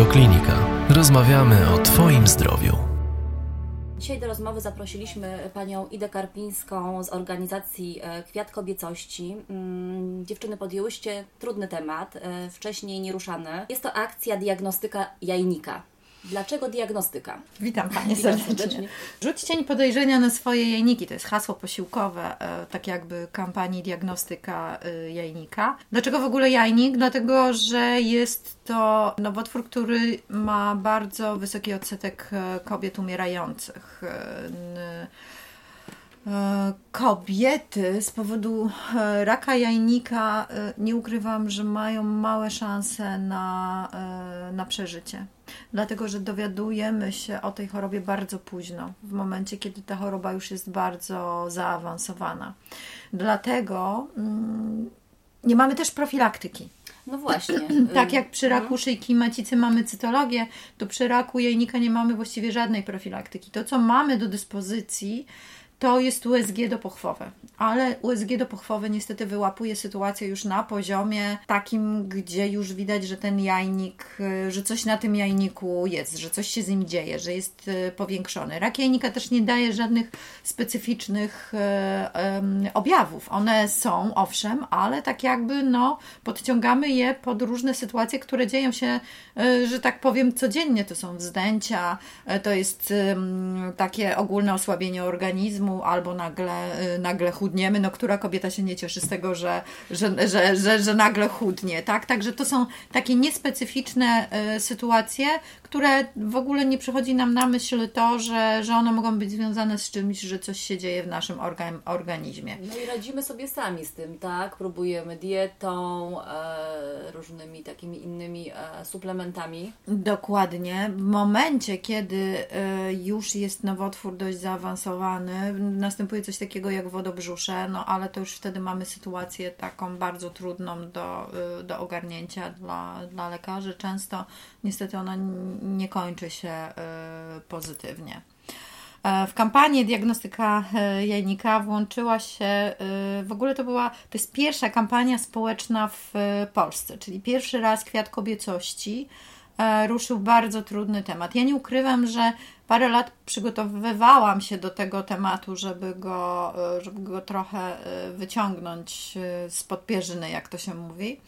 Radioklinika. Rozmawiamy o Twoim zdrowiu. Dzisiaj do rozmowy zaprosiliśmy panią Idę Karpińską z organizacji e, Kwiat Kobiecości. Mm, dziewczyny podjęłyście trudny temat, e, wcześniej nieruszany. Jest to akcja diagnostyka jajnika. Dlaczego diagnostyka? Witam Panie serdecznie. serdecznie. Rzuć cień podejrzenia na swoje jajniki. To jest hasło posiłkowe, e, tak jakby kampanii diagnostyka e, jajnika. Dlaczego w ogóle jajnik? Dlatego, że jest to nowotwór, który ma bardzo wysoki odsetek e, kobiet umierających. Kobiety z powodu raka jajnika, nie ukrywam, że mają małe szanse na, na przeżycie. Dlatego, że dowiadujemy się o tej chorobie bardzo późno, w momencie, kiedy ta choroba już jest bardzo zaawansowana. Dlatego mm, nie mamy też profilaktyki. No właśnie. Tak jak przy Mhm. raku szyjki macicy mamy cytologię, to przy raku jajnika nie mamy właściwie żadnej profilaktyki. To, co mamy do dyspozycji, to jest USG dopochwowe. Ale USG dopochwowe niestety wyłapuje sytuację już na poziomie takim, gdzie już widać, że ten jajnik, y, że coś na tym jajniku jest, że coś się z nim dzieje, że jest y, powiększony. Rak jajnika też nie daje żadnych specyficznych em, objawów. One są, owszem, ale tak jakby no, podciągamy je pod różne sytuacje, które dzieją się, że tak powiem, codziennie. To są wzdęcia, to jest takie ogólne osłabienie organizmu, albo nagle, e, nagle chudniemy. No, która kobieta się nie cieszy z tego, że, że, że, że, że nagle chudnie, tak? Także to są takie niespecyficzne e, sytuacje, które w ogóle nie przychodzi nam na myśl to, że, że one mogą być związane z czymś, że coś się dzieje w naszym orga- organizmie. No i radzimy sobie sami z tym, tak? Próbujemy dietą, e, różnymi takimi innymi e, suplementami. Dokładnie. W momencie, kiedy y, już jest nowotwór dość zaawansowany, następuje coś takiego jak wodobrzusze, no ale to już wtedy mamy sytuację taką bardzo trudną do, y, do ogarnięcia dla, dla lekarzy. Często niestety ona nie kończy się y, pozytywnie. E, W kampanię diagnostyka e, jajnika włączyła się, e, w ogóle to była, to jest pierwsza kampania społeczna w Polsce, czyli pierwszy raz Kwiat Kobiecości ruszył bardzo trudny temat. Ja nie ukrywam, że parę lat przygotowywałam się do tego tematu, żeby go, e, żeby go trochę e, wyciągnąć e, spod pierzyny, jak to się mówi.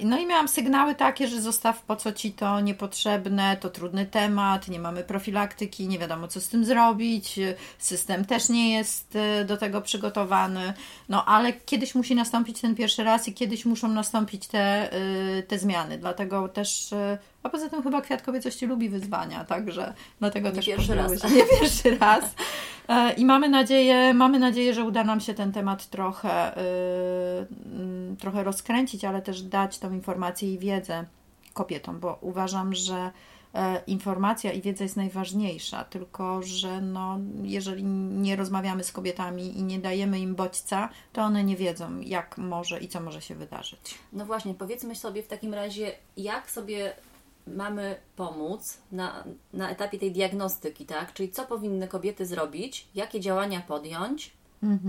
No i miałam sygnały takie, że zostaw po co ci to niepotrzebne, to trudny temat, nie mamy profilaktyki, nie wiadomo co z tym zrobić, system też nie jest e, do tego przygotowany, no ale kiedyś musi nastąpić ten pierwszy raz i kiedyś muszą nastąpić te, e, te zmiany, dlatego też, e, a poza tym chyba Kwiat Kobiecości lubi wyzwania, także dlatego Nie też pierwszy raz. Nie pierwszy raz. E, I mamy nadzieję, mamy nadzieję, że uda nam się ten temat trochę, y, mm, trochę rozkręcić, ale też dać tą informację i wiedzę kobietom, bo uważam, że e, informacja i wiedza jest najważniejsza, tylko że no, jeżeli nie rozmawiamy z kobietami i nie dajemy im bodźca, to one nie wiedzą, jak może i co może się wydarzyć. No właśnie, powiedzmy sobie w takim razie, jak sobie mamy pomóc na, na etapie tej diagnostyki, tak? Czyli co powinny kobiety zrobić, jakie działania podjąć,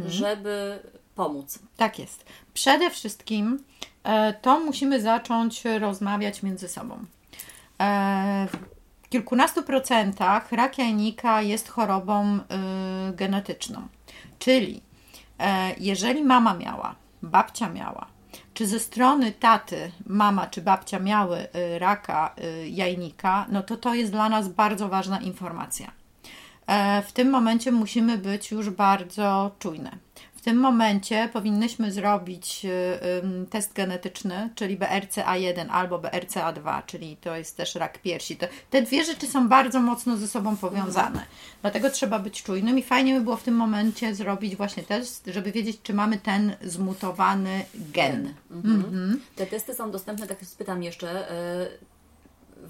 żeby pomóc. Tak jest. Przede wszystkim e, to musimy zacząć rozmawiać między sobą. E, W kilkunastu procentach rak jajnika jest chorobą y, genetyczną. Czyli e, jeżeli mama miała, babcia miała, czy ze strony taty mama czy babcia miały y, raka y, jajnika, no to to jest dla nas bardzo ważna informacja. E, W tym momencie musimy być już bardzo czujne. W tym momencie powinnyśmy zrobić y, test genetyczny, czyli BRCA1 albo BRCA2, czyli to jest też rak piersi. Te dwie rzeczy są bardzo mocno ze sobą powiązane. Dlatego trzeba być czujnym i fajnie by było w tym momencie zrobić właśnie test, żeby wiedzieć, czy mamy ten zmutowany gen. Mhm. Te testy są dostępne, tak spytam jeszcze, y,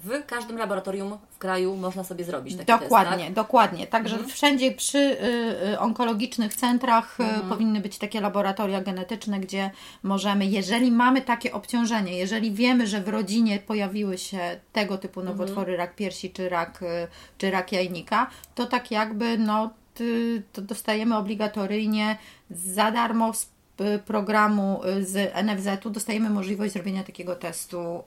w każdym laboratorium w kraju można sobie zrobić taki Dokładnie, test, tak? dokładnie. Także wszędzie przy y, y, onkologicznych centrach y, powinny być takie laboratoria genetyczne, gdzie możemy, jeżeli mamy takie obciążenie, jeżeli wiemy, że w rodzinie pojawiły się tego typu nowotwory, rak piersi czy rak, y, czy rak jajnika, to tak jakby no, to dostajemy obligatoryjnie za darmo programu y, z NFZ-u dostajemy możliwość zrobienia takiego testu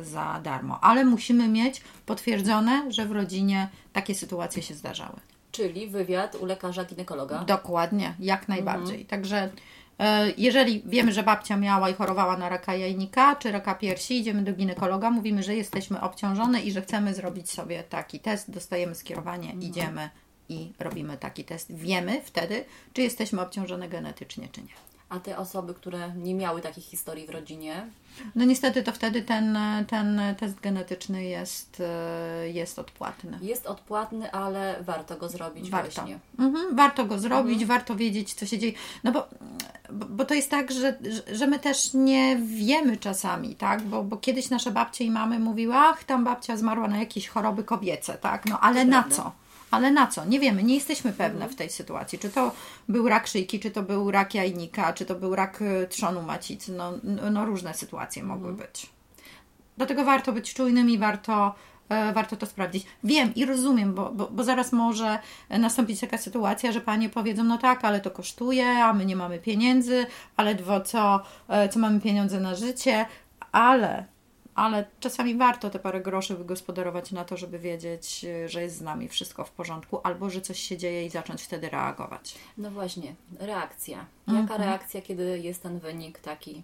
y, za darmo, ale musimy mieć potwierdzone, że w rodzinie takie sytuacje się zdarzały. Czyli wywiad u lekarza ginekologa. Dokładnie, jak najbardziej. Także e, jeżeli wiemy, że babcia miała i chorowała na raka jajnika czy raka piersi, idziemy do ginekologa, mówimy, że jesteśmy obciążone i że chcemy zrobić sobie taki test, dostajemy skierowanie, idziemy i robimy taki test. Wiemy wtedy, czy jesteśmy obciążone genetycznie, czy nie. A te osoby, które nie miały takich historii w rodzinie, No niestety to wtedy ten, ten test genetyczny jest, e, jest odpłatny. jest odpłatny, ale warto go zrobić Warto. właśnie. Mhm, warto go zrobić, warto wiedzieć, co się dzieje. No bo, bo, to jest tak, że, że- my też nie wiemy czasami, tak? Bo, bo kiedyś nasze babcie i mamy mówiły, ach, tam babcia zmarła na jakieś choroby kobiece, tak? No ale na co? Ale na co? Nie wiemy, nie jesteśmy pewne w tej sytuacji. Czy to był rak szyjki, czy to był rak jajnika, czy to był rak y, trzonu macicy. No, no, różne sytuacje mogły być. Dlatego warto być czujnym i warto, e, warto to sprawdzić. Wiem i rozumiem, bo, bo, bo zaraz może nastąpić taka sytuacja, że panie powiedzą, no tak, ale to kosztuje, a my nie mamy pieniędzy, ale dwo, co, e, co mamy pieniądze na życie, ale, ale czasami warto te parę groszy wygospodarować na to, żeby wiedzieć, że jest z nami wszystko w porządku, albo że coś się dzieje i zacząć wtedy reagować. No właśnie, reakcja. Jaka Mhm. reakcja, kiedy jest ten wynik taki,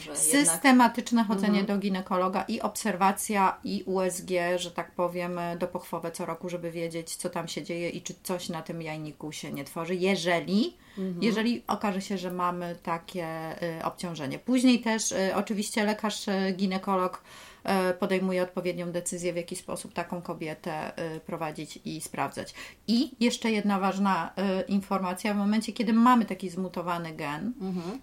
że jednak... Systematyczne chodzenie do ginekologa i obserwacja i USG, że tak powiem, do pochwowę co roku, żeby wiedzieć, co tam się dzieje i czy coś na tym jajniku się nie tworzy, jeżeli, jeżeli okaże się, że mamy takie y, obciążenie. Później też y, oczywiście lekarz y, ginekolog podejmuje odpowiednią decyzję, w jaki sposób taką kobietę prowadzić i sprawdzać. I jeszcze jedna ważna informacja, w momencie, kiedy mamy taki zmutowany gen,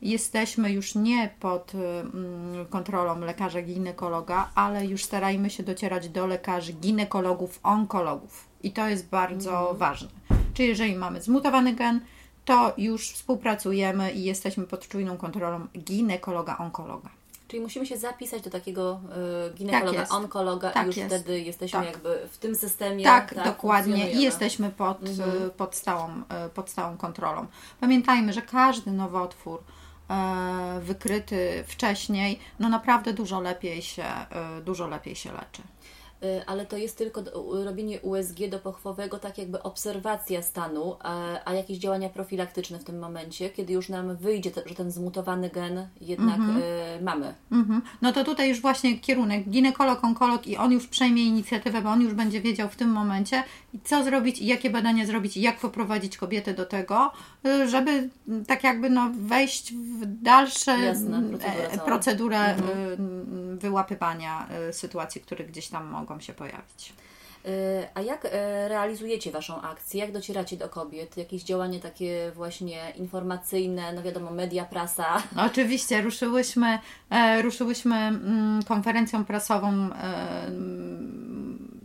jesteśmy już nie pod mm, kontrolą lekarza ginekologa, ale już starajmy się docierać do lekarzy ginekologów, onkologów. I to jest bardzo ważne. Czyli jeżeli mamy zmutowany gen, to już współpracujemy i jesteśmy pod czujną kontrolą ginekologa, onkologa. Czyli musimy się zapisać do takiego y, ginekologa, jest. onkologa Tak i już jest. wtedy jesteśmy Tak. jakby w tym systemie. Tak, dokładnie. I jesteśmy pod, y, pod, stałą, y, pod stałą kontrolą. Pamiętajmy, że każdy nowotwór e, wykryty wcześniej, no naprawdę dużo lepiej się, y, dużo lepiej się leczy. Y, Ale to jest tylko robienie USG dopochwowego, tak jakby obserwacja stanu, a, a jakieś działania profilaktyczne w tym momencie, kiedy już nam wyjdzie, że ten zmutowany gen jednak y, mamy. Mhm. No to tutaj już właśnie kierunek ginekolog, onkolog i on już przejmie inicjatywę, bo on już będzie wiedział w tym momencie, co zrobić i jakie badania zrobić i jak poprowadzić kobietę do tego, y, żeby tak jakby no wejść w dalsze Jasne, e, procedurę y, wyłapywania sytuacji, które gdzieś tam mogą się pojawić. Y, A jak y, realizujecie Waszą akcję? Jak docieracie do kobiet? Jakieś działania takie właśnie informacyjne, no wiadomo, media, prasa. No, oczywiście, ruszyłyśmy, e, ruszyłyśmy mm, konferencją prasową e,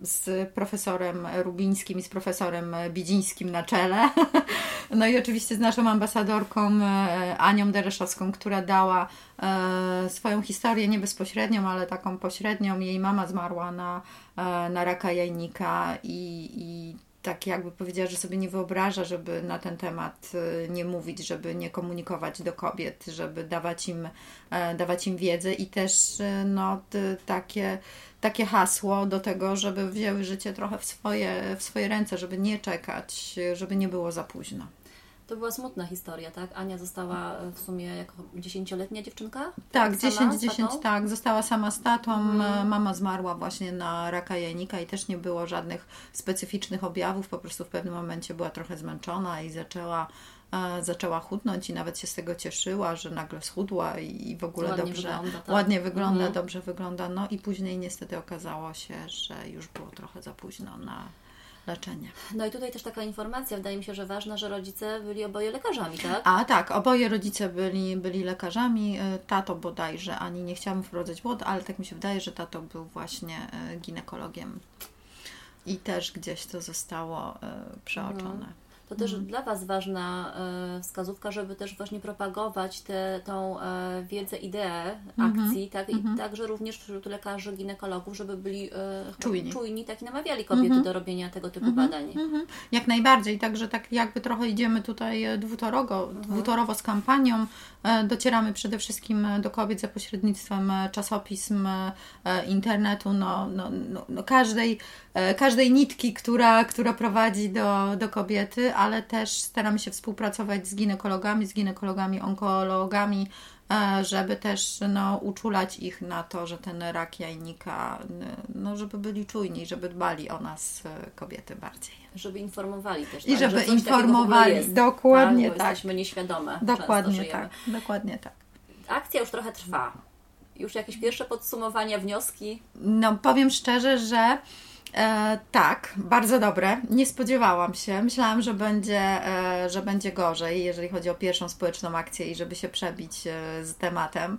z profesorem Rubińskim i z profesorem Bidzińskim na czele. No i oczywiście z naszą ambasadorką e, Anią Dereszowską, która dała e, swoją historię, nie bezpośrednią, ale taką pośrednią. Jej mama zmarła na, e, na raka jajnika i, i tak jakby powiedziała, że sobie nie wyobraża, żeby na ten temat nie mówić, żeby nie komunikować do kobiet, żeby dawać im, dawać im wiedzę i też no, takie, takie hasło do tego, żeby wzięły życie trochę w swoje, w swoje ręce, żeby nie czekać, żeby nie było za późno. To była smutna historia, tak? Ania została w sumie jako dziesięcioletnia dziewczynka? Tak, sama 10, z 10, tatą? tak. Została sama z tatą. e, Mama zmarła właśnie na raka jajnika i też nie było żadnych specyficznych objawów. Po prostu w pewnym momencie była trochę zmęczona i zaczęła, zaczęła chudnąć i nawet się z tego cieszyła, że nagle schudła i w ogóle Ładnie dobrze wygląda, tak. ładnie wygląda, Mhm. dobrze wygląda. No i później niestety okazało się, że już było trochę za późno na leczenie. No i tutaj też taka informacja, wydaje mi się, że ważna, że rodzice byli oboje lekarzami, tak? A tak, oboje rodzice byli, byli lekarzami. e, Tato bodajże, ani nie chciałam wprowadzać błąd, ale tak mi się wydaje, że tato był właśnie e, ginekologiem. I też gdzieś to zostało e, przeoczone. To też mhm. dla Was ważna e, wskazówka, żeby też właśnie propagować tę tą e, wiedzę, ideę mhm. akcji, tak, i także również wśród lekarzy, ginekologów, żeby byli czujni, czujni tak? I namawiali kobiety do robienia tego typu badań. Jak najbardziej, także tak jakby trochę idziemy tutaj dwutorowo, dwutorowo z kampanią, docieramy przede wszystkim do kobiet za pośrednictwem czasopism, internetu, no, no, no, no każdej, każdej nitki, która, która prowadzi do, do kobiety, ale też staramy się współpracować z ginekologami, z ginekologami, onkologami, e, żeby też no, uczulać ich na to, że ten rak jajnika, no, żeby byli czujni, żeby dbali o nas e, kobiety bardziej. Żeby informowali też. I tak, żeby informowali, jest, dokładnie tak. tak. Jesteśmy nieświadome. Dokładnie tak, dokładnie tak. Akcja już trochę trwa. Już jakieś pierwsze podsumowania, wnioski? No, powiem szczerze, że E, tak, bardzo dobre. Nie spodziewałam się. Myślałam, że będzie, e, że będzie gorzej, jeżeli chodzi o pierwszą społeczną akcję i żeby się przebić e, z tematem.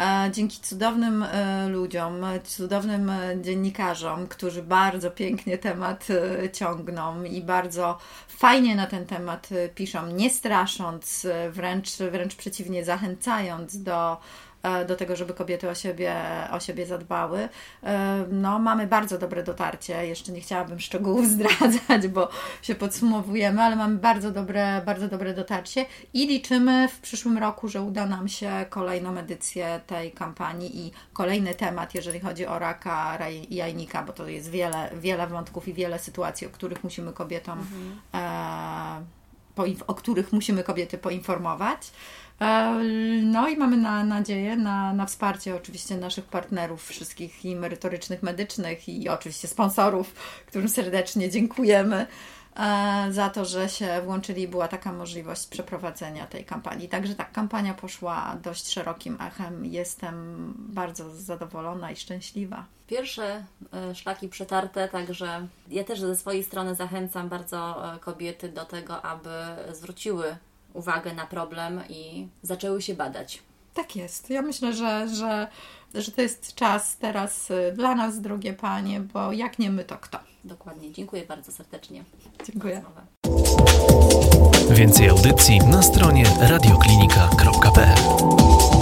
E, dzięki cudownym e, ludziom, cudownym dziennikarzom, którzy bardzo pięknie temat e, ciągną i bardzo fajnie na ten temat piszą, nie strasząc, wręcz, wręcz przeciwnie, zachęcając do E, do tego, żeby kobiety o siebie, o siebie zadbały. E, no, mamy bardzo dobre dotarcie. Jeszcze nie chciałabym szczegółów zdradzać, bo się podsumowujemy, ale mamy bardzo dobre, bardzo dobre dotarcie i liczymy w przyszłym roku, że uda nam się kolejną edycję tej kampanii i kolejny temat, jeżeli chodzi o raka jajnika, bo to jest wiele, wiele wątków i wiele sytuacji, o których musimy kobietom mhm. e, o których musimy kobiety poinformować. E, no i mamy na, nadzieję na, na wsparcie oczywiście naszych partnerów wszystkich i merytorycznych, medycznych i oczywiście sponsorów, którym serdecznie dziękujemy e, za to, że się włączyli. Była taka możliwość przeprowadzenia tej kampanii. Także tak, kampania poszła dość szerokim echem. Jestem bardzo zadowolona i szczęśliwa. Pierwsze e, szlaki przetarte, także ja też ze swojej strony zachęcam bardzo kobiety do tego, aby zwróciły uwagę na problem i zaczęły się badać. Tak jest. Ja myślę, że, że, że to jest czas teraz y, dla nas, drogie panie, bo jak nie my, to kto? Dokładnie. Dziękuję bardzo serdecznie. Dziękuję. Więcej audycji na stronie radioklinika.pl